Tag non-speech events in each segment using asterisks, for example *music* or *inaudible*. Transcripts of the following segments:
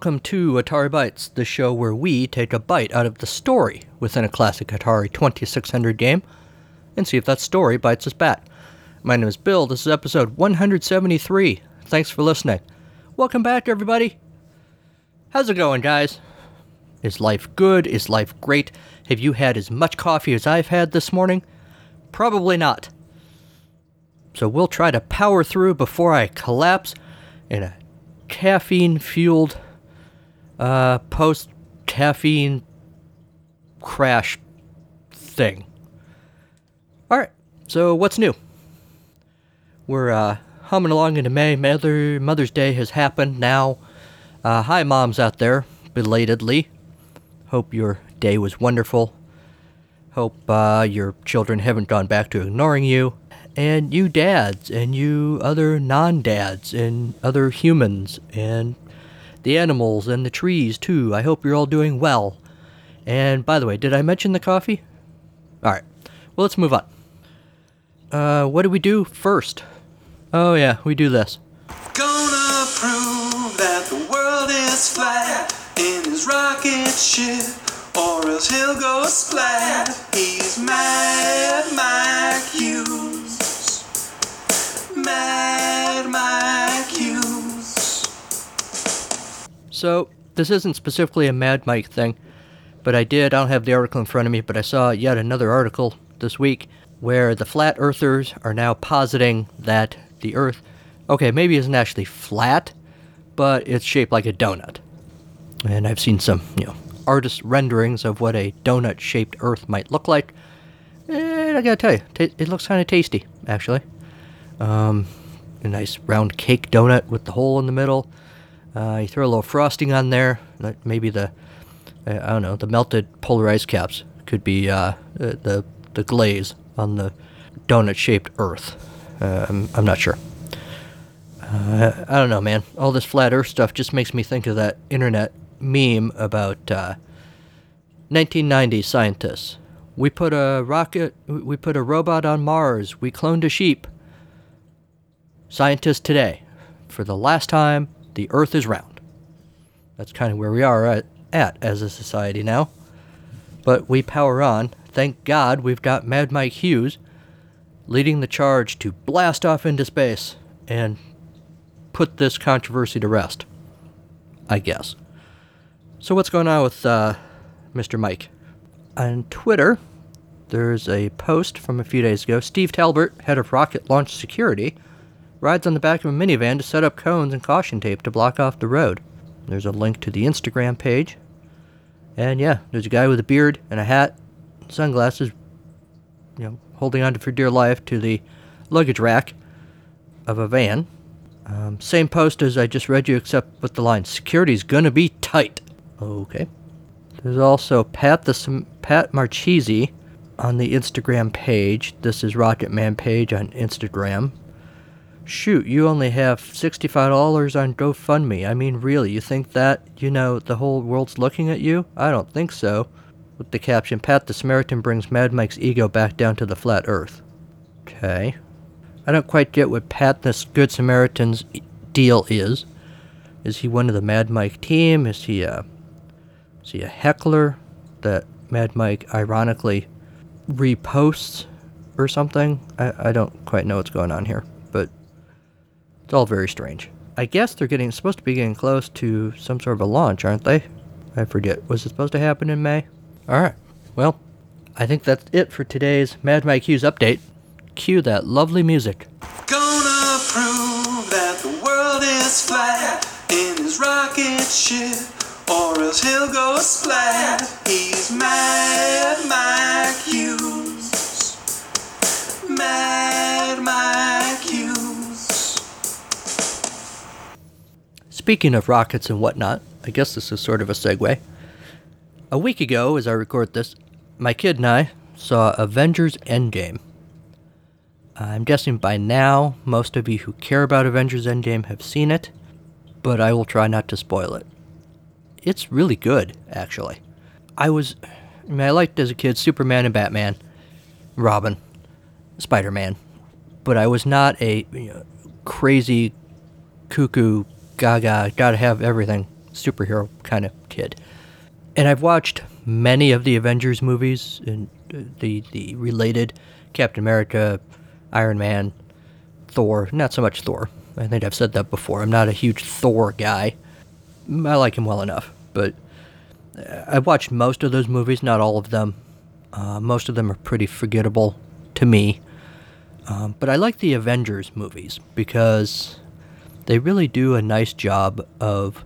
welcome to Atari Bytes, the show where we take a bite out of the story within a classic Atari 2600 game and see if that story bites us back. My name is Bill. This is episode 173. Thanks for listening. Welcome back, everybody. How's it going, guys? Is life good? Is life great? Have you had as much coffee as I've had this morning? Probably not. So we'll try to power through before I collapse in a caffeine fueled uh, post caffeine crash thing. All right, so what's new? We're uh, humming along into May. Mother Mother's Day has happened now. Uh, hi, moms out there, belatedly. Hope your day was wonderful. Hope uh, your children haven't gone back to ignoring you and you dads and you other non dads and other humans and the animals and the trees too. I hope you're all doing well. And by the way, did I mention the coffee? All right. Well, let's move on. Uh, what do we do first? Oh yeah, we do this. Gonna prove that the world is flat in his rocket ship, or else he'll go splat. He's Mad Mike Hughes. Mad Mike So, this isn't specifically a Mad Mike thing, but I did, I don't have the article in front of me, but I saw yet another article this week where the flat earthers are now positing that the earth, okay, maybe isn't actually flat, but it's shaped like a donut. And I've seen some, you know, artist renderings of what a donut shaped earth might look like. And I gotta tell you, ta it looks kind of tasty, actually. Um, a nice round cake donut with the hole in the middle. Uh, you throw a little frosting on there. Maybe the, uh, I don't know, the melted polar ice caps could be uh, uh, the the glaze on the donut-shaped Earth. Uh, I'm, I'm not sure. Uh, I don't know, man. All this flat Earth stuff just makes me think of that internet meme about uh, 1990 scientists. We put a rocket, we put a robot on Mars. We cloned a sheep. Scientists today, for the last time, the Earth is round. That's kind of where we are at, at as a society now. But we power on. Thank God we've got Mad Mike Hughes leading the charge to blast off into space and put this controversy to rest. I guess. So, what's going on with uh, Mr. Mike? On Twitter, there's a post from a few days ago. Steve Talbert, head of rocket launch security, rides on the back of a minivan to set up cones and caution tape to block off the road. There's a link to the Instagram page. And yeah, there's a guy with a beard and a hat, sunglasses, you know, holding on for dear life to the luggage rack of a van. Um, same post as I just read you, except with the line "Security's gonna be tight." Okay. There's also Pat the Pat Marchese on the Instagram page. This is Rocket Man page on Instagram. Shoot, you only have $65 on GoFundMe. I mean, really, you think that, you know, the whole world's looking at you? I don't think so. With the caption, Pat the Samaritan brings Mad Mike's ego back down to the flat earth. Okay. I don't quite get what Pat the Good Samaritan's deal is. Is he one of the Mad Mike team? Is he a, is he a heckler that Mad Mike ironically reposts or something? I, I don't quite know what's going on here, it's all very strange. I guess they're getting supposed to be getting close to some sort of a launch, aren't they? I forget. Was it supposed to happen in May? All right. Well, I think that's it for today's Mad Mike Hughes update. Cue that lovely music. Gonna prove that the world is flat in his rocket ship, or else he'll go splat. He's Mad Mike Hughes. Mad Mike Hughes. Speaking of rockets and whatnot, I guess this is sort of a segue. A week ago, as I record this, my kid and I saw Avengers Endgame. I'm guessing by now, most of you who care about Avengers Endgame have seen it, but I will try not to spoil it. It's really good, actually. I was. I, mean, I liked as a kid Superman and Batman, Robin, Spider Man, but I was not a you know, crazy, cuckoo gaga, gotta have everything superhero kind of kid. And I've watched many of the Avengers movies and uh, the the related Captain America, Iron Man, Thor. Not so much Thor. I think I've said that before. I'm not a huge Thor guy. I like him well enough, but uh, I've watched most of those movies, not all of them. Uh, most of them are pretty forgettable to me. Um, but I like the Avengers movies because they really do a nice job of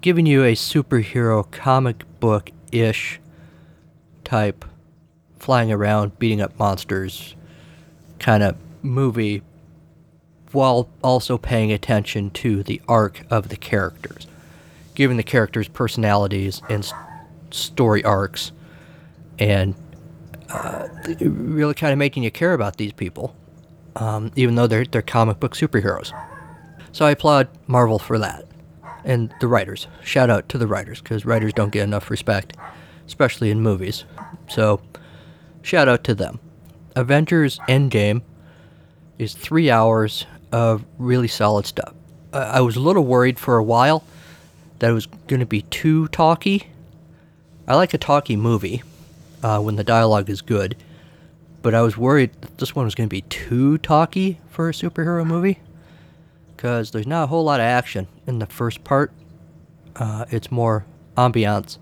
giving you a superhero comic book ish type flying around, beating up monsters kind of movie while also paying attention to the arc of the characters, giving the characters personalities and s- story arcs, and uh, really kind of making you care about these people, um, even though they're, they're comic book superheroes. So I applaud Marvel for that. And the writers. Shout out to the writers, because writers don't get enough respect, especially in movies. So, shout out to them. Avengers Endgame is three hours of really solid stuff. I I was a little worried for a while that it was going to be too talky. I like a talky movie uh, when the dialogue is good, but I was worried that this one was going to be too talky for a superhero movie because there's not a whole lot of action in the first part. Uh, it's more ambiance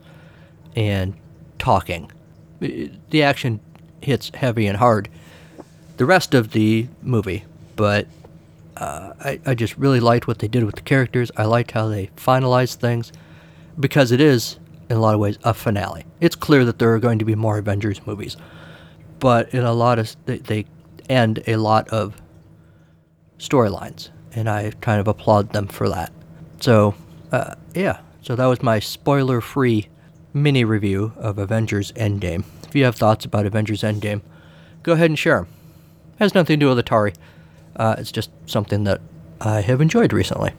and talking. The action hits heavy and hard the rest of the movie, but uh, I, I just really liked what they did with the characters. I liked how they finalized things because it is, in a lot of ways, a finale. It's clear that there are going to be more Avengers movies, but in a lot of they, they end a lot of storylines, and I kind of applaud them for that. So, uh, yeah, so that was my spoiler free mini review of Avengers Endgame. If you have thoughts about Avengers Endgame, go ahead and share them. Has nothing to do with Atari. Uh, it's just something that I have enjoyed recently.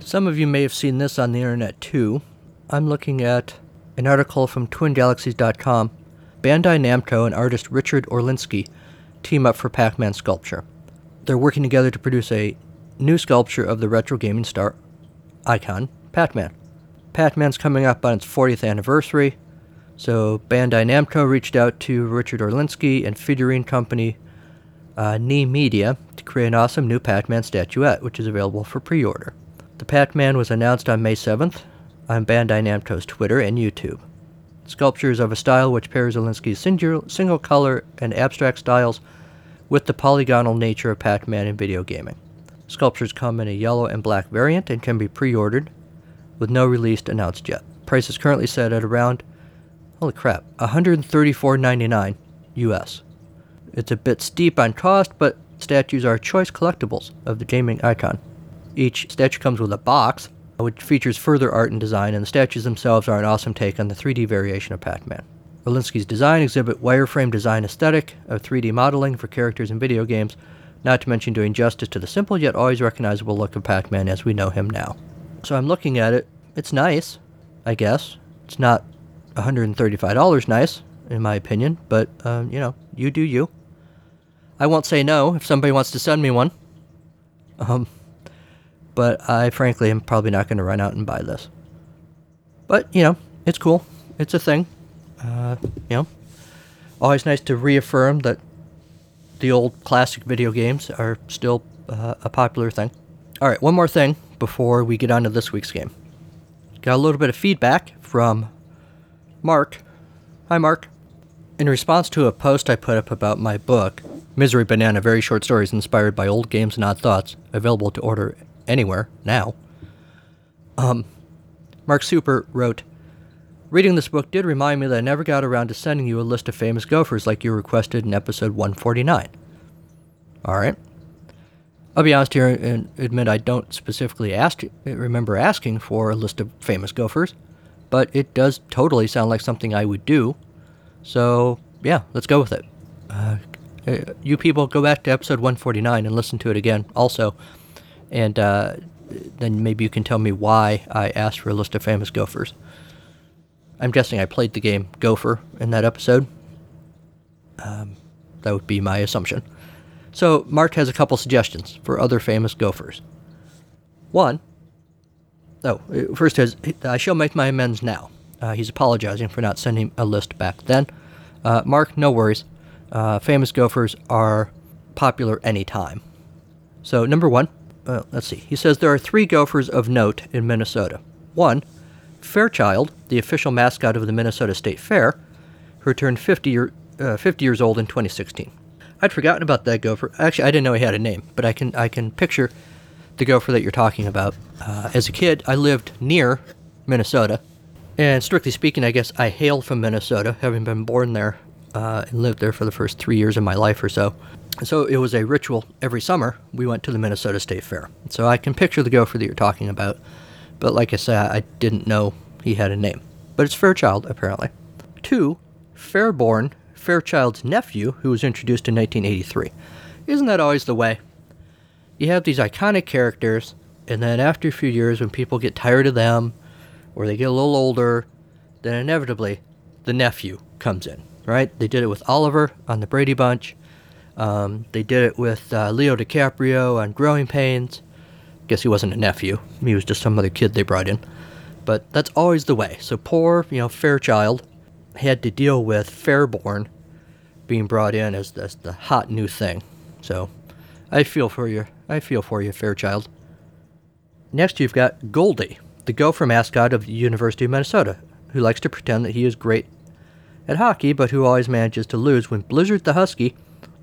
Some of you may have seen this on the internet too. I'm looking at an article from TwinGalaxies.com. Bandai Namco and artist Richard Orlinski team up for Pac Man sculpture. They're working together to produce a new sculpture of the retro gaming star icon, Pac Man. Pac Man's coming up on its 40th anniversary, so Bandai Namco reached out to Richard Orlinski and figurine company uh, Media to create an awesome new Pac Man statuette, which is available for pre order. The Pac Man was announced on May 7th on Bandai Namco's Twitter and YouTube. Sculptures of a style which pairs single, single color and abstract styles with the polygonal nature of Pac Man in video gaming. Sculptures come in a yellow and black variant and can be pre ordered, with no release announced yet. Price is currently set at around, holy crap, $134.99 US. It's a bit steep on cost, but statues are choice collectibles of the gaming icon. Each statue comes with a box, which features further art and design, and the statues themselves are an awesome take on the 3D variation of Pac Man. Orlinski's design exhibit wireframe design aesthetic of 3D modeling for characters in video games, not to mention doing justice to the simple yet always recognizable look of Pac Man as we know him now. So I'm looking at it. It's nice, I guess. It's not $135 nice, in my opinion, but, um, you know, you do you. I won't say no if somebody wants to send me one. Um, but I frankly am probably not going to run out and buy this. But, you know, it's cool. It's a thing. Uh, you know, always nice to reaffirm that the old classic video games are still uh, a popular thing. All right, one more thing before we get on to this week's game. Got a little bit of feedback from Mark. Hi, Mark. In response to a post I put up about my book, Misery Banana Very Short Stories Inspired by Old Games and Odd Thoughts, available to order anywhere now, um, Mark Super wrote, Reading this book did remind me that I never got around to sending you a list of famous gophers like you requested in episode 149. Alright. I'll be honest here and admit I don't specifically ask, remember asking for a list of famous gophers, but it does totally sound like something I would do. So, yeah, let's go with it. Uh, you people go back to episode 149 and listen to it again also, and uh, then maybe you can tell me why I asked for a list of famous gophers. I'm guessing I played the game Gopher in that episode. Um, that would be my assumption. So, Mark has a couple suggestions for other famous gophers. One, oh, first is I shall make my amends now. Uh, he's apologizing for not sending a list back then. Uh, Mark, no worries. Uh, famous gophers are popular anytime. So, number one, uh, let's see. He says there are three gophers of note in Minnesota. One, Fairchild, the official mascot of the Minnesota State Fair, who turned 50, year, uh, 50 years old in 2016. I'd forgotten about that gopher. Actually, I didn't know he had a name, but I can I can picture the gopher that you're talking about. Uh, as a kid, I lived near Minnesota, and strictly speaking, I guess I hail from Minnesota, having been born there uh, and lived there for the first three years of my life or so. So it was a ritual every summer. We went to the Minnesota State Fair. So I can picture the gopher that you're talking about. But like I said, I didn't know he had a name. But it's Fairchild, apparently. Two, Fairborn, Fairchild's nephew, who was introduced in 1983. Isn't that always the way? You have these iconic characters, and then after a few years, when people get tired of them, or they get a little older, then inevitably the nephew comes in, right? They did it with Oliver on the Brady Bunch. Um, they did it with uh, Leo DiCaprio on Growing Pains. Guess he wasn't a nephew. He was just some other kid they brought in. But that's always the way. So poor, you know, Fairchild had to deal with Fairborn being brought in as, as the hot new thing. So I feel for you. I feel for you, Fairchild. Next, you've got Goldy, the gopher mascot of the University of Minnesota, who likes to pretend that he is great at hockey, but who always manages to lose when Blizzard the Husky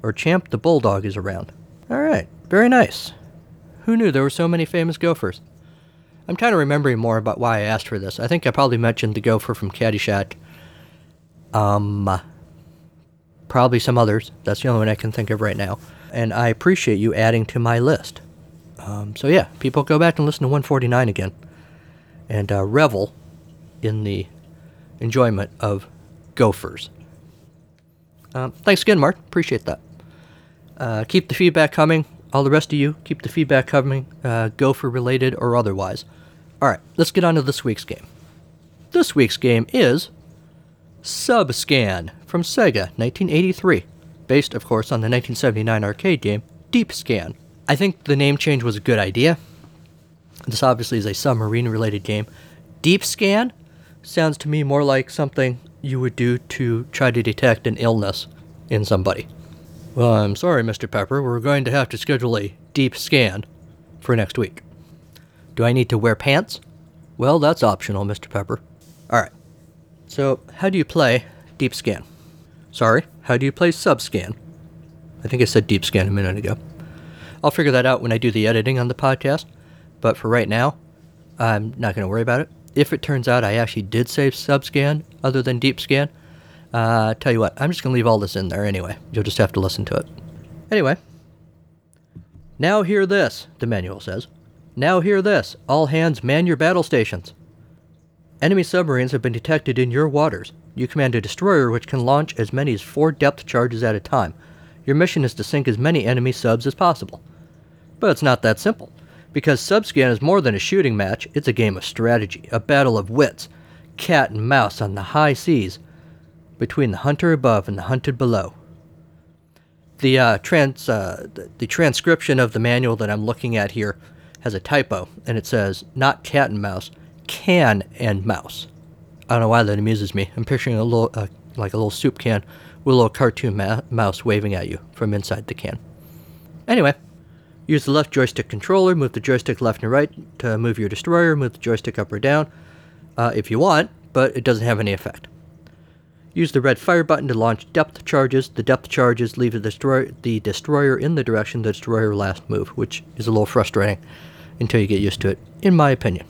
or Champ the Bulldog is around. All right, very nice. Who knew there were so many famous gophers? I'm kind of remembering more about why I asked for this. I think I probably mentioned the gopher from Caddyshack. Um, probably some others. That's the only one I can think of right now. And I appreciate you adding to my list. Um, so yeah, people go back and listen to 149 again, and uh, revel in the enjoyment of gophers. Um, thanks again, Mark. Appreciate that. Uh, keep the feedback coming. All the rest of you, keep the feedback coming, uh, gopher related or otherwise. All right, let's get on to this week's game. This week's game is Subscan from Sega, 1983, based, of course, on the 1979 arcade game Deep Scan. I think the name change was a good idea. This obviously is a submarine related game. Deep Scan sounds to me more like something you would do to try to detect an illness in somebody. Well, I'm sorry, Mr. Pepper, we're going to have to schedule a deep scan for next week. Do I need to wear pants? Well, that's optional, Mr. Pepper. All right. So, how do you play deep scan? Sorry, how do you play subscan? I think I said deep scan a minute ago. I'll figure that out when I do the editing on the podcast, but for right now, I'm not going to worry about it. If it turns out I actually did say subscan other than deep scan, uh, tell you what, I'm just going to leave all this in there anyway. You'll just have to listen to it. Anyway, now hear this, the manual says. Now hear this. All hands man your battle stations. Enemy submarines have been detected in your waters. You command a destroyer which can launch as many as four depth charges at a time. Your mission is to sink as many enemy subs as possible. But it's not that simple. Because Subscan is more than a shooting match, it's a game of strategy, a battle of wits, cat and mouse on the high seas, between the hunter above and the hunted below. The, uh, trans, uh, the, the transcription of the manual that I'm looking at here has a typo, and it says not cat and mouse, can and mouse. I don't know why that amuses me. I'm picturing a little, uh, like a little soup can with a little cartoon ma- mouse waving at you from inside the can. Anyway, use the left joystick controller, move the joystick left and right to move your destroyer, move the joystick up or down uh, if you want, but it doesn't have any effect. Use the red fire button to launch depth charges. The depth charges leave the destroyer, the destroyer in the direction the destroyer last moved, which is a little frustrating until you get used to it, in my opinion.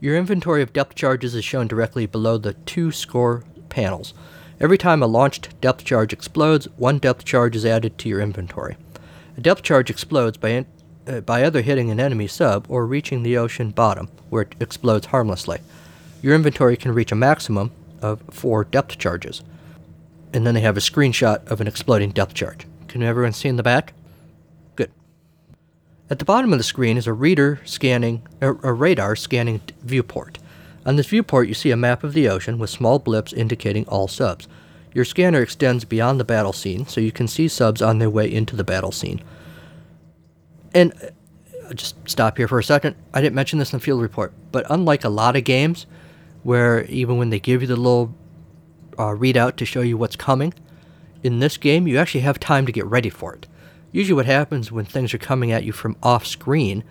Your inventory of depth charges is shown directly below the two score panels. Every time a launched depth charge explodes, one depth charge is added to your inventory. A depth charge explodes by, uh, by either hitting an enemy sub or reaching the ocean bottom, where it explodes harmlessly. Your inventory can reach a maximum of four depth charges. And then they have a screenshot of an exploding depth charge. Can everyone see in the back? Good. At the bottom of the screen is a reader scanning, a, radar scanning viewport. On this viewport, you see a map of the ocean with small blips indicating all subs. Your scanner extends beyond the battle scene, so you can see subs on their way into the battle scene. And uh, I'll just stop here for a second. I didn't mention this in the field report, but unlike a lot of games where even when they give you the little uh, readout to show you what's coming, in this game you actually have time to get ready for it. Usually, what happens when things are coming at you from off screen,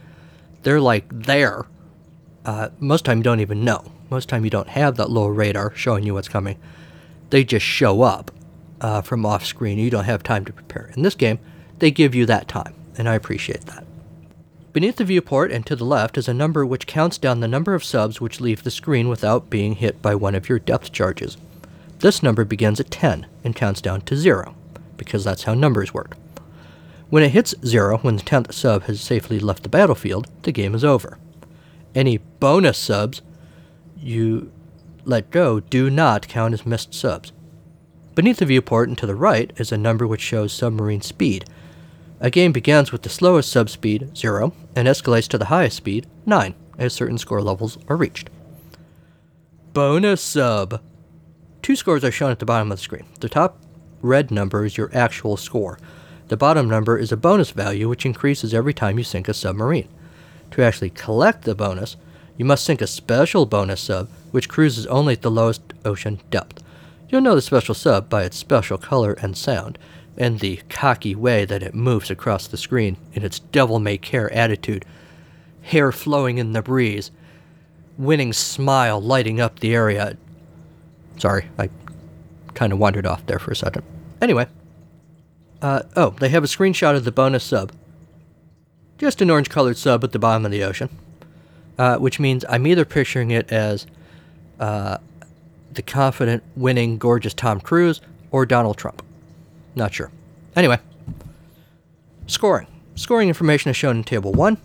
they're like there. Uh, most time you don't even know. Most time you don't have that little radar showing you what's coming. They just show up uh, from off screen. You don't have time to prepare. In this game, they give you that time, and I appreciate that. Beneath the viewport and to the left is a number which counts down the number of subs which leave the screen without being hit by one of your depth charges. This number begins at 10 and counts down to 0, because that's how numbers work. When it hits 0, when the 10th sub has safely left the battlefield, the game is over. Any bonus subs you let go do not count as missed subs. Beneath the viewport and to the right is a number which shows submarine speed. A game begins with the slowest sub speed, 0, and escalates to the highest speed, 9, as certain score levels are reached. Bonus sub. Two scores are shown at the bottom of the screen. The top red number is your actual score. The bottom number is a bonus value which increases every time you sink a submarine. To actually collect the bonus, you must sink a special bonus sub which cruises only at the lowest ocean depth. You'll know the special sub by its special color and sound, and the cocky way that it moves across the screen in its devil may care attitude, hair flowing in the breeze, winning smile lighting up the area. Sorry, I kind of wandered off there for a second. Anyway, uh, oh, they have a screenshot of the bonus sub. Just an orange colored sub at the bottom of the ocean. Uh, which means I'm either picturing it as uh, the confident, winning, gorgeous Tom Cruise or Donald Trump. Not sure. Anyway, scoring. Scoring information is shown in Table 1.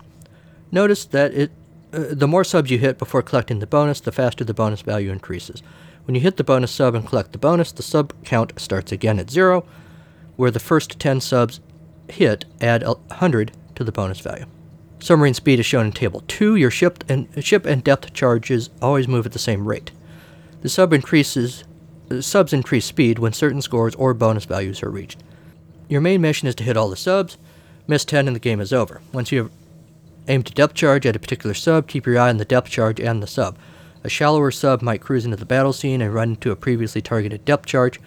Notice that it, uh, the more subs you hit before collecting the bonus, the faster the bonus value increases. When you hit the bonus sub and collect the bonus, the sub count starts again at 0, where the first 10 subs hit add 100 to the bonus value. Submarine speed is shown in Table 2. Your ship and, ship and depth charges always move at the same rate. The sub increases, subs increase speed when certain scores or bonus values are reached. Your main mission is to hit all the subs. Miss 10 and the game is over. Once you have aimed to depth charge at a particular sub, keep your eye on the depth charge and the sub. A shallower sub might cruise into the battle scene and run into a previously targeted depth charge.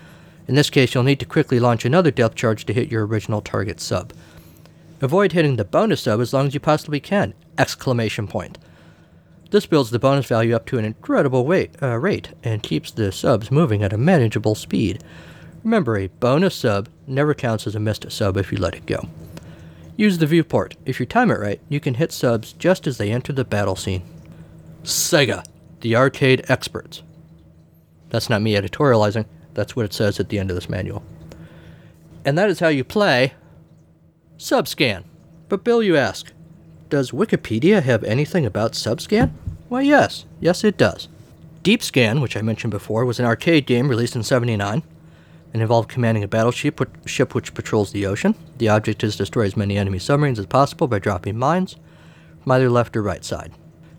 In this case, you'll need to quickly launch another depth charge to hit your original target sub. Avoid hitting the bonus sub as long as you possibly can! Exclamation point. This builds the bonus value up to an incredible weight, uh, rate and keeps the subs moving at a manageable speed. Remember, a bonus sub never counts as a missed sub if you let it go. Use the viewport. If you time it right, you can hit subs just as they enter the battle scene. Sega, the arcade experts. That's not me editorializing, that's what it says at the end of this manual. And that is how you play Subscan. But Bill, you ask, does Wikipedia have anything about Subscan? Why, yes. Yes, it does. Deep Scan, which I mentioned before, was an arcade game released in 79 and involved commanding a battleship ship which patrols the ocean. The object is to destroy as many enemy submarines as possible by dropping mines from either left or right side.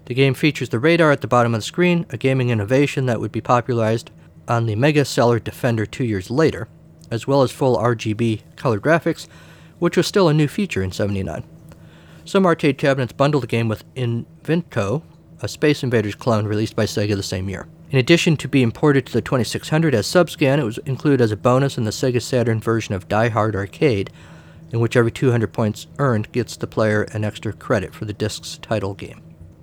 The game features the radar at the bottom of the screen, a gaming innovation that would be popularized on the Mega Seller Defender two years later, as well as full RGB color graphics, which was still a new feature in 79. Some arcade cabinets bundled the game with Invinco, a Space Invaders clone released by Sega the same year. In addition to being ported to the 2600 as Subscan, it was included as a bonus in the Sega Saturn version of Die Hard Arcade, in which every 200 points earned gets the player an extra credit for the disc's title game.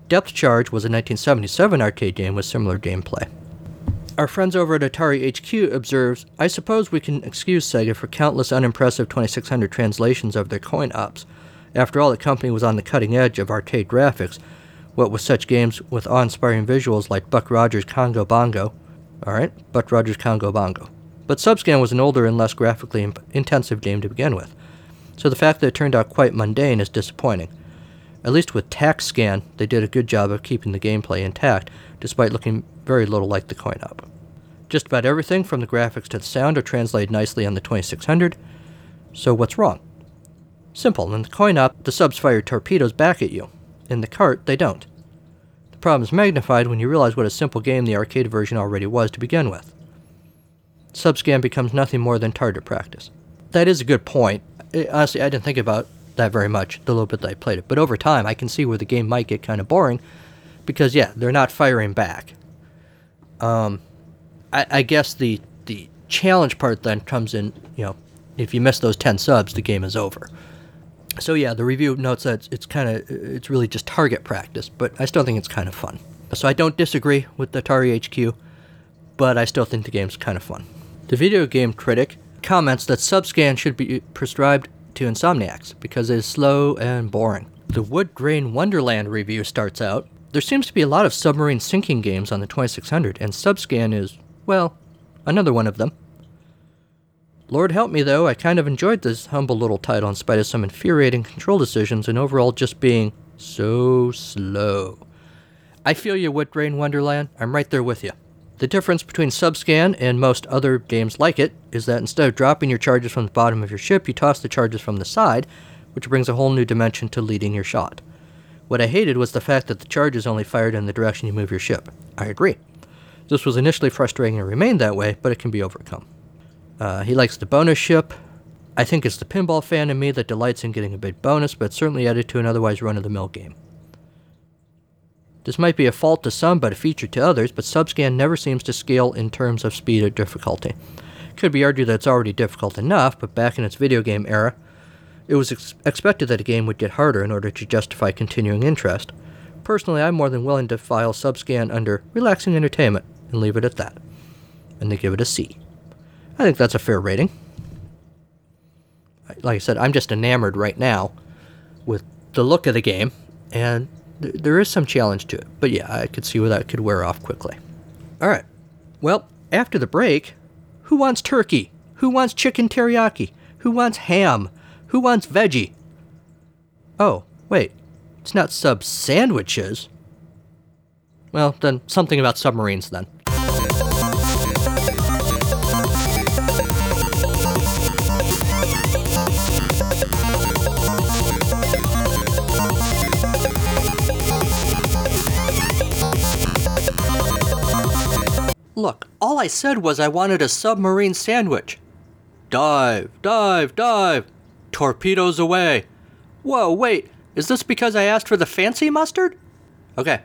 Depth Charge was a 1977 arcade game with similar gameplay. Our friends over at Atari HQ observes, I suppose we can excuse Sega for countless unimpressive 2600 translations of their coin ops. After all, the company was on the cutting edge of arcade graphics, what with such games with awe inspiring visuals like Buck Rogers Congo Bongo. Alright, Buck Rogers Congo Bongo. But Subscan was an older and less graphically imp- intensive game to begin with, so the fact that it turned out quite mundane is disappointing. At least with TaxScan, they did a good job of keeping the gameplay intact, despite looking very little like the coin op. Just about everything from the graphics to the sound are translated nicely on the 2600, so what's wrong? Simple, in the coin op, the subs fire torpedoes back at you. In the cart, they don't. The problem is magnified when you realize what a simple game the arcade version already was to begin with. Subscan becomes nothing more than target practice. That is a good point. It, honestly, I didn't think about that very much, the little bit that I played it. But over time, I can see where the game might get kind of boring because, yeah, they're not firing back. Um, I, I guess the, the challenge part then comes in, you know, if you miss those 10 subs, the game is over. So yeah, the review notes that it's, it's kind of uh, it's really just target practice, but I still think it's kind of fun. So I don't disagree with the Atari HQ, but I still think the game's kind of fun. The video game critic comments that Subscan should be prescribed to insomniacs because it is slow and boring. The Wood Grain Wonderland review starts out. There seems to be a lot of submarine sinking games on the 2600, and Subscan is, well, another one of them. Lord help me, though, I kind of enjoyed this humble little title in spite of some infuriating control decisions and overall just being so slow. I feel you, Wood Grain Wonderland. I'm right there with you. The difference between Subscan and most other games like it is that instead of dropping your charges from the bottom of your ship, you toss the charges from the side, which brings a whole new dimension to leading your shot. What I hated was the fact that the charges only fired in the direction you move your ship. I agree. This was initially frustrating and remained that way, but it can be overcome. Uh, he likes the bonus ship. I think it's the pinball fan in me that delights in getting a big bonus, but certainly added to an otherwise run of the mill game. This might be a fault to some, but a feature to others, but Subscan never seems to scale in terms of speed or difficulty. Could be argued that it's already difficult enough, but back in its video game era, it was ex- expected that a game would get harder in order to justify continuing interest. Personally, I'm more than willing to file Subscan under relaxing entertainment and leave it at that. And they give it a C. I think that's a fair rating. Like I said, I'm just enamored right now with the look of the game, and th- there is some challenge to it. But yeah, I could see where that could wear off quickly. All right. Well, after the break, who wants turkey? Who wants chicken teriyaki? Who wants ham? Who wants veggie? Oh, wait. It's not sub sandwiches. Well, then something about submarines then. Look, all I said was I wanted a submarine sandwich. Dive, dive, dive. Torpedoes away. Whoa, wait, is this because I asked for the fancy mustard? Okay,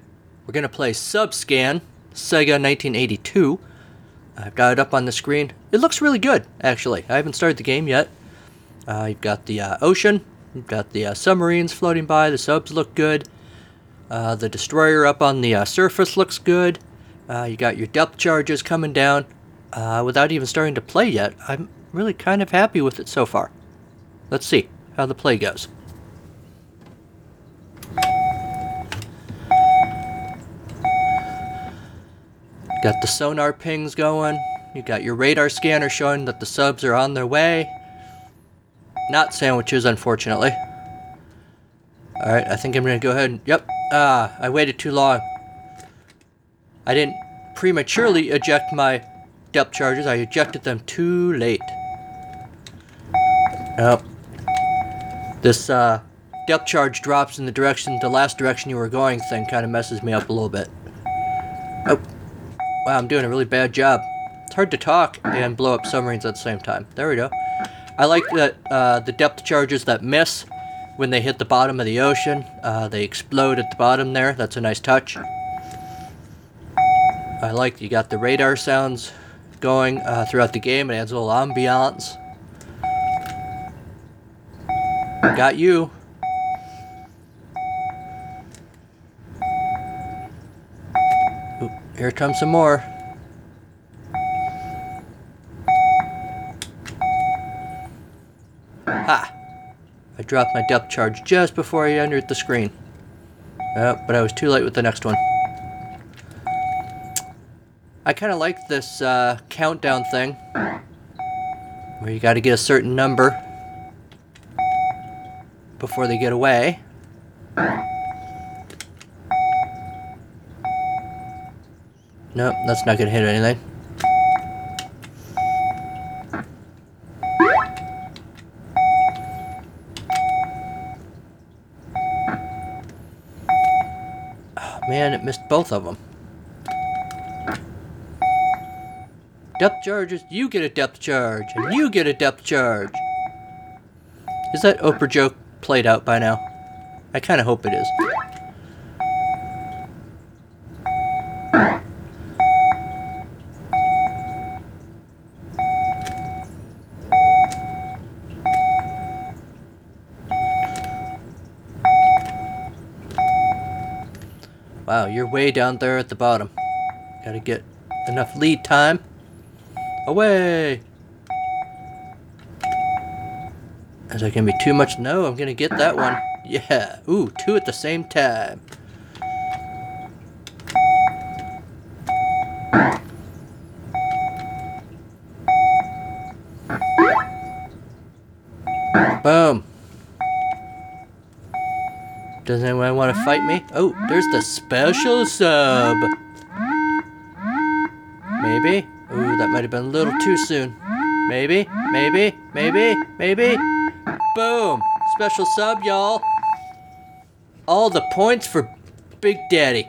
we're gonna play Subscan, Sega 1982. I've got it up on the screen. It looks really good, actually. I haven't started the game yet. Uh, you've got the uh, ocean, you've got the uh, submarines floating by, the subs look good. Uh, the destroyer up on the uh, surface looks good. Uh, you got your depth charges coming down. Uh, without even starting to play yet, I'm really kind of happy with it so far. Let's see how the play goes. Got the sonar pings going. You got your radar scanner showing that the subs are on their way. Not sandwiches, unfortunately. Alright, I think I'm gonna go ahead and. Yep. Ah, I waited too long. I didn't prematurely eject my depth charges, I ejected them too late. Yep. This uh, depth charge drops in the direction, the last direction you were going thing kind of messes me up a little bit. Oh. Wow, I'm doing a really bad job. It's hard to talk and blow up submarines at the same time. There we go. I like that uh, the depth charges that miss when they hit the bottom of the ocean, uh, they explode at the bottom there. That's a nice touch. I like you got the radar sounds going uh, throughout the game. It adds a little ambiance. Got you. Here comes some more. Ha! I dropped my depth charge just before I entered the screen. Uh, but I was too late with the next one. I kind of like this uh, countdown thing, where you got to get a certain number before they get away. Nope, that's not gonna hit anything. Oh, man, it missed both of them. Depth charges, you get a depth charge, and you get a depth charge. Is that Oprah joke played out by now. I kind of hope it is. Wow, you're way down there at the bottom. Gotta get enough lead time. Away! Is that gonna be too much? No, I'm gonna get that one. Yeah. Ooh, two at the same time. Boom. Does anyone want to fight me? Oh, there's the special sub. Maybe? Ooh, that might have been a little too soon. Maybe, maybe, maybe, maybe. Boom! Special sub, y'all. All the points for Big Daddy.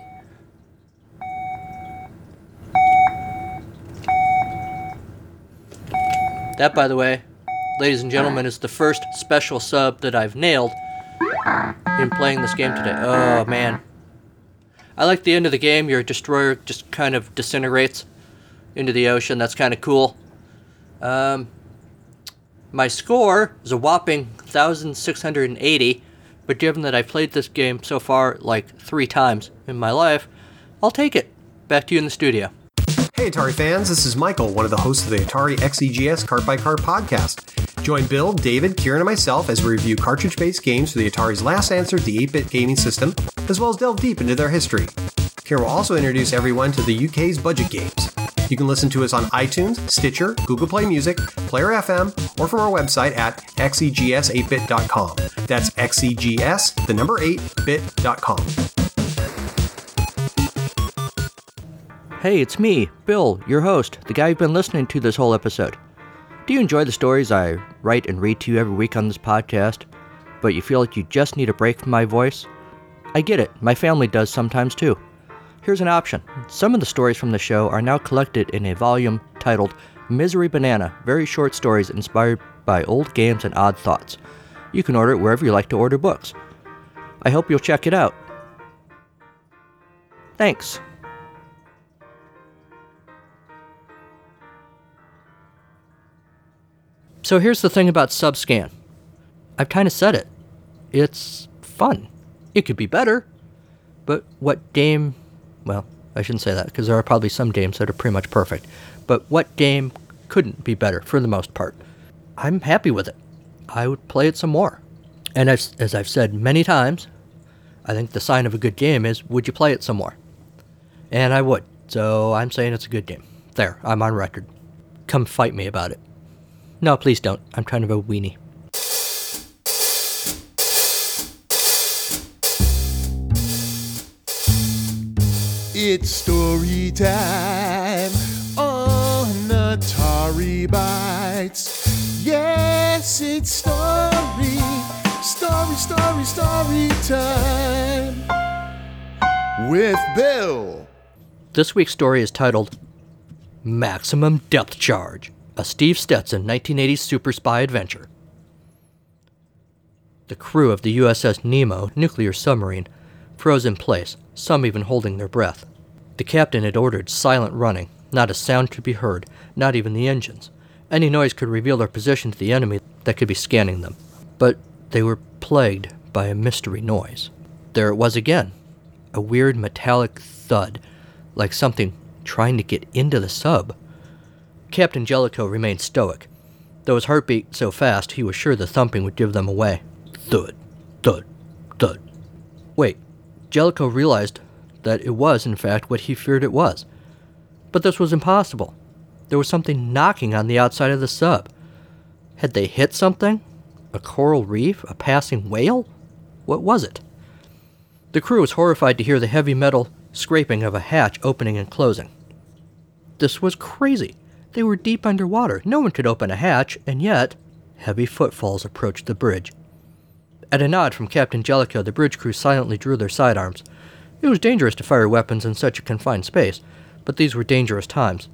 That, by the way, ladies and gentlemen, is the first special sub that I've nailed in playing this game today. Oh, man. I like the end of the game. Your destroyer just kind of disintegrates into the ocean. That's kind of cool. Um, my score is a whopping 1,680, but given that I've played this game so far like three times in my life, I'll take it. Back to you in the studio. Hey, Atari fans, this is Michael, one of the hosts of the Atari XEGS Cart by Cart podcast. Join Bill, David, Kieran, and myself as we review cartridge based games for the Atari's last answer to the 8 bit gaming system, as well as delve deep into their history. Kieran will also introduce everyone to the UK's budget games. You can listen to us on iTunes, Stitcher, Google Play Music, Player FM, or from our website at xegs8bit.com. That's xegs, the number 8bit.com. Hey, it's me, Bill, your host, the guy you've been listening to this whole episode. Do you enjoy the stories I write and read to you every week on this podcast, but you feel like you just need a break from my voice? I get it, my family does sometimes too. Here's an option. Some of the stories from the show are now collected in a volume titled Misery Banana Very Short Stories Inspired by Old Games and Odd Thoughts. You can order it wherever you like to order books. I hope you'll check it out. Thanks. So here's the thing about Subscan. I've kind of said it. It's fun. It could be better, but what game. Well, I shouldn't say that because there are probably some games that are pretty much perfect. But what game couldn't be better for the most part? I'm happy with it. I would play it some more. And as, as I've said many times, I think the sign of a good game is would you play it some more? And I would. So I'm saying it's a good game. There, I'm on record. Come fight me about it. No, please don't. I'm kind of a weenie. It's story time on Atari Bites. Yes, it's story, story, story, story time with Bill. This week's story is titled Maximum Depth Charge, a Steve Stetson 1980s super spy adventure. The crew of the USS Nemo nuclear submarine froze in place, some even holding their breath. The captain had ordered silent running. Not a sound could be heard, not even the engines. Any noise could reveal their position to the enemy that could be scanning them. But they were plagued by a mystery noise. There it was again a weird metallic thud, like something trying to get into the sub. Captain Jellicoe remained stoic, though his heart beat so fast he was sure the thumping would give them away. Thud, thud, thud. Wait, Jellicoe realized that it was, in fact, what he feared it was. But this was impossible. There was something knocking on the outside of the sub. Had they hit something? A coral reef? A passing whale? What was it? The crew was horrified to hear the heavy metal scraping of a hatch opening and closing. This was crazy. They were deep underwater. No one could open a hatch, and yet, heavy footfalls approached the bridge. At a nod from Captain Jellicoe, the bridge crew silently drew their sidearms. It was dangerous to fire weapons in such a confined space, but these were dangerous times.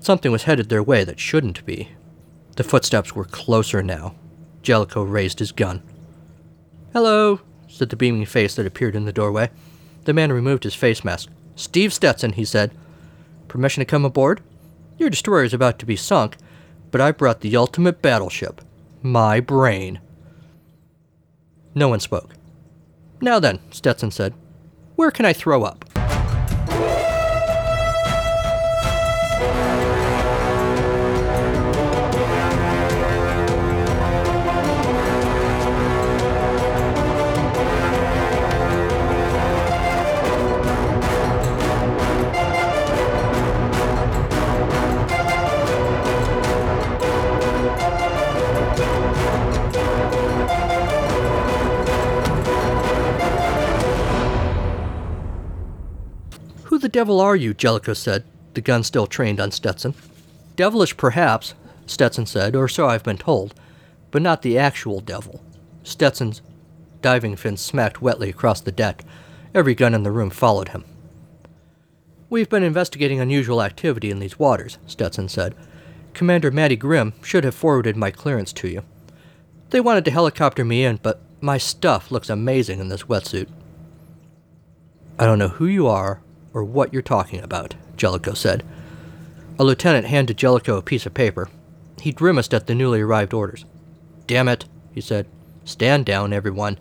Something was headed their way that shouldn't be. The footsteps were closer now. Jellicoe raised his gun. Hello, said the beaming face that appeared in the doorway. The man removed his face mask. Steve Stetson, he said. Permission to come aboard? Your destroyer is about to be sunk, but I brought the ultimate battleship my brain. No one spoke. Now then, Stetson said, where can I throw up? Devil are you? Jellicoe said, the gun still trained on Stetson. Devilish, perhaps, Stetson said, or so I've been told, but not the actual devil. Stetson's diving fin smacked wetly across the deck. Every gun in the room followed him. We've been investigating unusual activity in these waters, Stetson said. Commander Matty Grimm should have forwarded my clearance to you. They wanted to helicopter me in, but my stuff looks amazing in this wetsuit. I don't know who you are or what you're talking about, Jellicoe said. A lieutenant handed Jellicoe a piece of paper. He grimaced at the newly arrived orders. Damn it, he said. Stand down, everyone.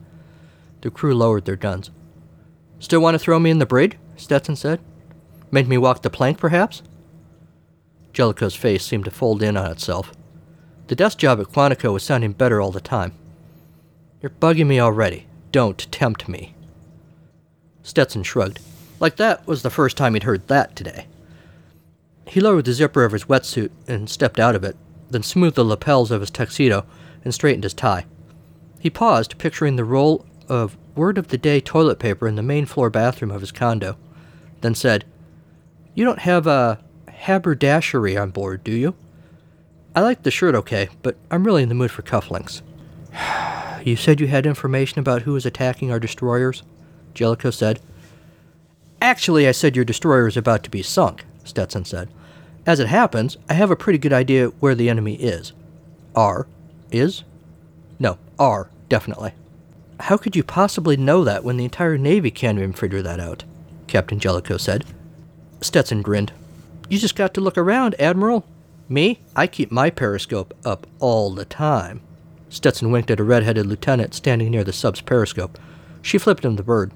The crew lowered their guns. Still want to throw me in the brig? Stetson said. Make me walk the plank, perhaps? Jellicoe's face seemed to fold in on itself. The desk job at Quantico was sounding better all the time. You're bugging me already. Don't tempt me. Stetson shrugged. Like that was the first time he'd heard that today. He lowered the zipper of his wetsuit and stepped out of it, then smoothed the lapels of his tuxedo and straightened his tie. He paused, picturing the roll of word of the day toilet paper in the main floor bathroom of his condo, then said, You don't have a haberdashery on board, do you? I like the shirt okay, but I'm really in the mood for cufflinks. *sighs* you said you had information about who was attacking our destroyers? Jellicoe said. Actually, I said your destroyer is about to be sunk, Stetson said. As it happens, I have a pretty good idea where the enemy is. R. Is? No, R, definitely. How could you possibly know that when the entire Navy can't even figure that out? Captain Jellicoe said. Stetson grinned. You just got to look around, Admiral. Me? I keep my periscope up all the time. Stetson winked at a red-headed lieutenant standing near the sub's periscope. She flipped him the bird.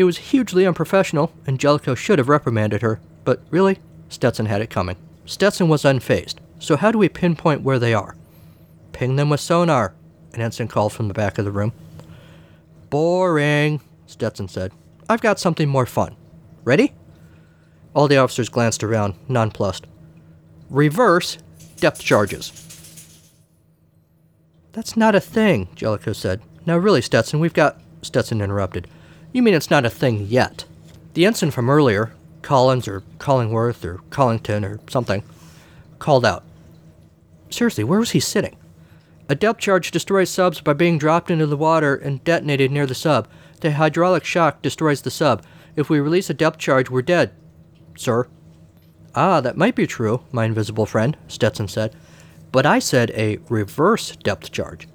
It was hugely unprofessional, and Jellicoe should have reprimanded her, but really, Stetson had it coming. Stetson was unfazed, so how do we pinpoint where they are? Ping them with sonar, an ensign called from the back of the room. Boring, Stetson said. I've got something more fun. Ready? All the officers glanced around, nonplussed. Reverse depth charges. That's not a thing, Jellicoe said. Now, really, Stetson, we've got. Stetson interrupted. You mean it's not a thing yet? The ensign from earlier, Collins or Collingworth or Collington or something, called out. Seriously, where was he sitting? A depth charge destroys subs by being dropped into the water and detonated near the sub. The hydraulic shock destroys the sub. If we release a depth charge, we're dead. Sir. Ah, that might be true, my invisible friend, Stetson said. But I said a reverse depth charge.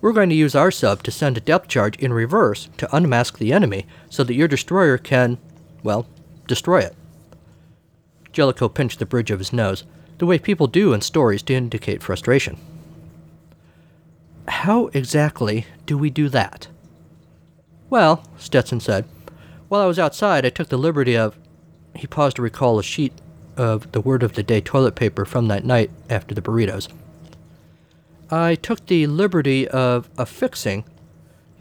We're going to use our sub to send a depth charge in reverse to unmask the enemy so that your destroyer can, well, destroy it. Jellicoe pinched the bridge of his nose, the way people do in stories to indicate frustration. How exactly do we do that? Well, Stetson said, while I was outside, I took the liberty of. He paused to recall a sheet of the word of the day toilet paper from that night after the burritos. I took the liberty of affixing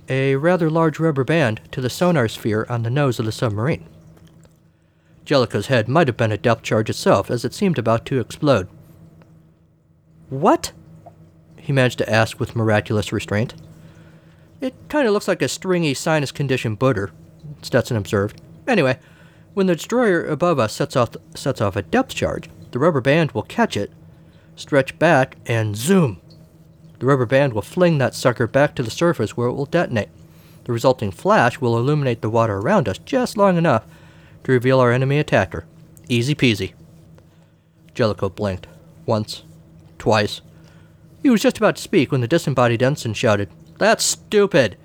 a rather large rubber band to the sonar sphere on the nose of the submarine. Jellicoe's head might have been a depth charge itself, as it seemed about to explode. What? he managed to ask with miraculous restraint. It kind of looks like a stringy sinus condition butter, Stetson observed. Anyway, when the destroyer above us sets off, sets off a depth charge, the rubber band will catch it, stretch back, and zoom. The rubber band will fling that sucker back to the surface where it will detonate. The resulting flash will illuminate the water around us just long enough to reveal our enemy attacker. Easy peasy. Jellicoe blinked. Once. Twice. He was just about to speak when the disembodied ensign shouted, That's stupid!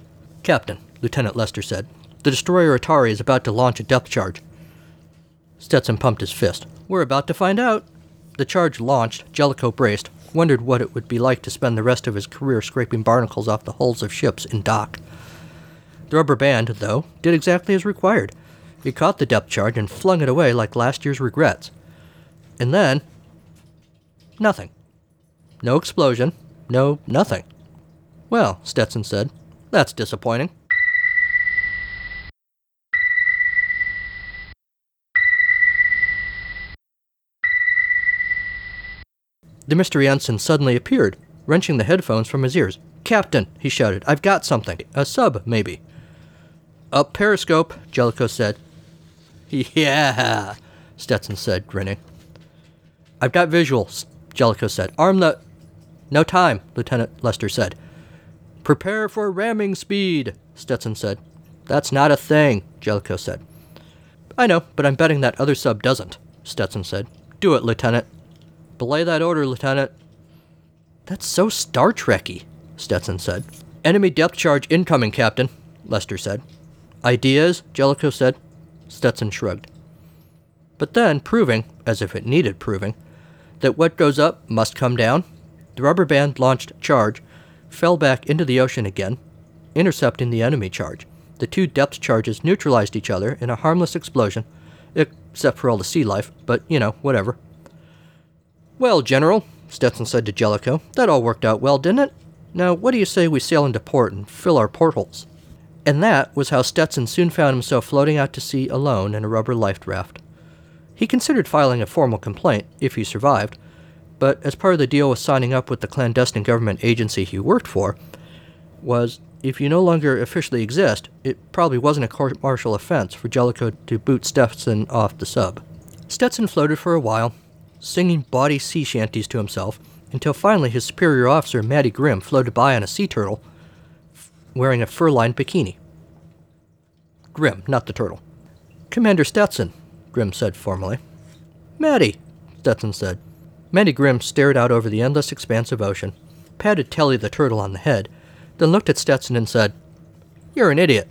Captain, Lieutenant Lester said, the destroyer Atari is about to launch a depth charge. Stetson pumped his fist. We're about to find out. The charge launched, Jellicoe braced, wondered what it would be like to spend the rest of his career scraping barnacles off the hulls of ships in dock. The rubber band, though, did exactly as required. He caught the depth charge and flung it away like last year's regrets. And then. Nothing. No explosion. No nothing. Well, Stetson said, that's disappointing. The mystery ensign suddenly appeared, wrenching the headphones from his ears. Captain, he shouted, I've got something. A sub, maybe. Up periscope, Jellicoe said. *laughs* Yeah, Stetson said, grinning. I've got visuals, Jellicoe said. Arm the. No time, Lieutenant Lester said. Prepare for ramming speed, Stetson said. That's not a thing, Jellicoe said. I know, but I'm betting that other sub doesn't, Stetson said. Do it, Lieutenant. Belay that order, Lieutenant. That's so Star Trekky, Stetson said. Enemy depth charge incoming, Captain, Lester said. Ideas? Jellicoe said. Stetson shrugged. But then, proving, as if it needed proving, that what goes up must come down, the rubber band launched charge fell back into the ocean again, intercepting the enemy charge. The two depth charges neutralized each other in a harmless explosion, except for all the sea life, but you know, whatever. Well, General, Stetson said to Jellicoe, that all worked out well, didn't it? Now, what do you say we sail into port and fill our portholes? And that was how Stetson soon found himself floating out to sea alone in a rubber life raft. He considered filing a formal complaint, if he survived, but as part of the deal with signing up with the clandestine government agency he worked for, was if you no longer officially exist, it probably wasn't a court martial offense for Jellicoe to boot Stetson off the sub. Stetson floated for a while, singing bawdy sea shanties to himself, until finally his superior officer, Matty Grimm, floated by on a sea turtle wearing a fur lined bikini. Grimm, not the turtle. Commander Stetson, Grimm said formally. Matty, Stetson said. Matty Grimm stared out over the endless expanse of ocean, patted Telly the turtle on the head, then looked at Stetson and said, You're an idiot.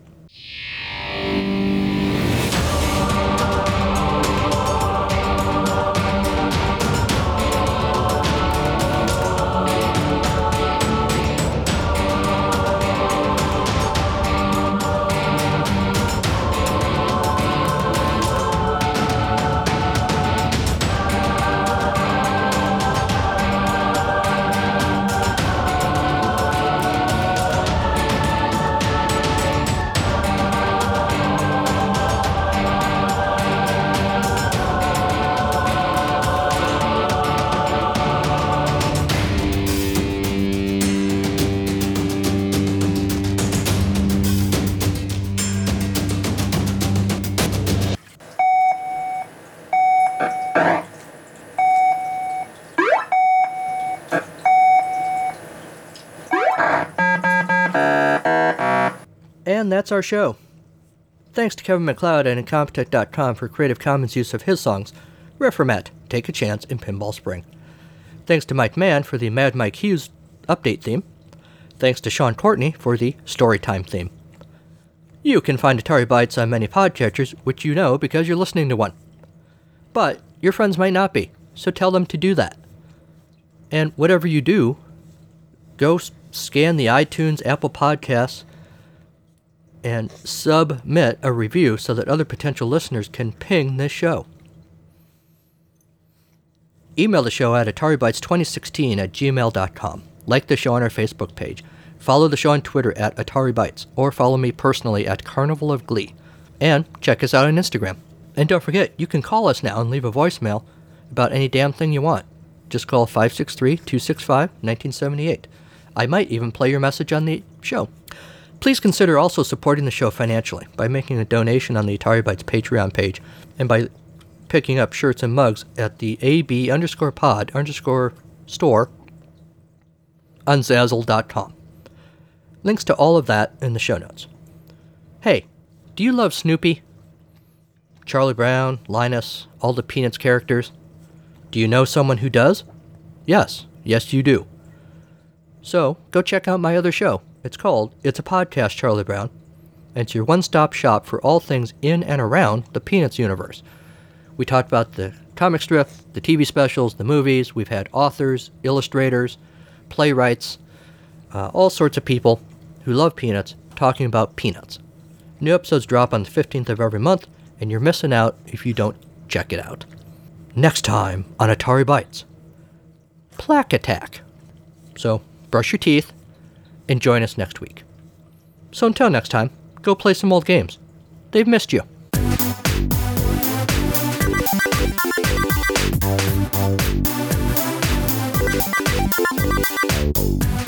That's our show. Thanks to Kevin MacLeod and Incompetech.com for Creative Commons use of his songs, Reformat, Take a Chance in Pinball Spring. Thanks to Mike Mann for the Mad Mike Hughes update theme. Thanks to Sean Courtney for the Storytime theme. You can find Atari Bytes on many podcatchers, which you know because you're listening to one. But your friends might not be, so tell them to do that. And whatever you do, go scan the iTunes, Apple Podcasts, and submit a review so that other potential listeners can ping this show. Email the show at AtariBytes2016 at gmail.com. Like the show on our Facebook page. Follow the show on Twitter at AtariBytes, or follow me personally at Carnival of Glee. And check us out on Instagram. And don't forget, you can call us now and leave a voicemail about any damn thing you want. Just call 563 265 1978. I might even play your message on the show. Please consider also supporting the show financially by making a donation on the Atari Bytes Patreon page and by picking up shirts and mugs at the AB underscore pod underscore store on Zazzle.com. Links to all of that in the show notes. Hey, do you love Snoopy? Charlie Brown, Linus, all the Peanuts characters? Do you know someone who does? Yes, yes, you do. So go check out my other show, It's called It's a Podcast, Charlie Brown, and it's your one stop shop for all things in and around the Peanuts universe. We talked about the comic strip, the TV specials, the movies. We've had authors, illustrators, playwrights, uh, all sorts of people who love Peanuts talking about Peanuts. New episodes drop on the 15th of every month, and you're missing out if you don't check it out. Next time on Atari Bytes Plaque Attack. So, brush your teeth and join us next week. So until next time, go play some old games. They've missed you. you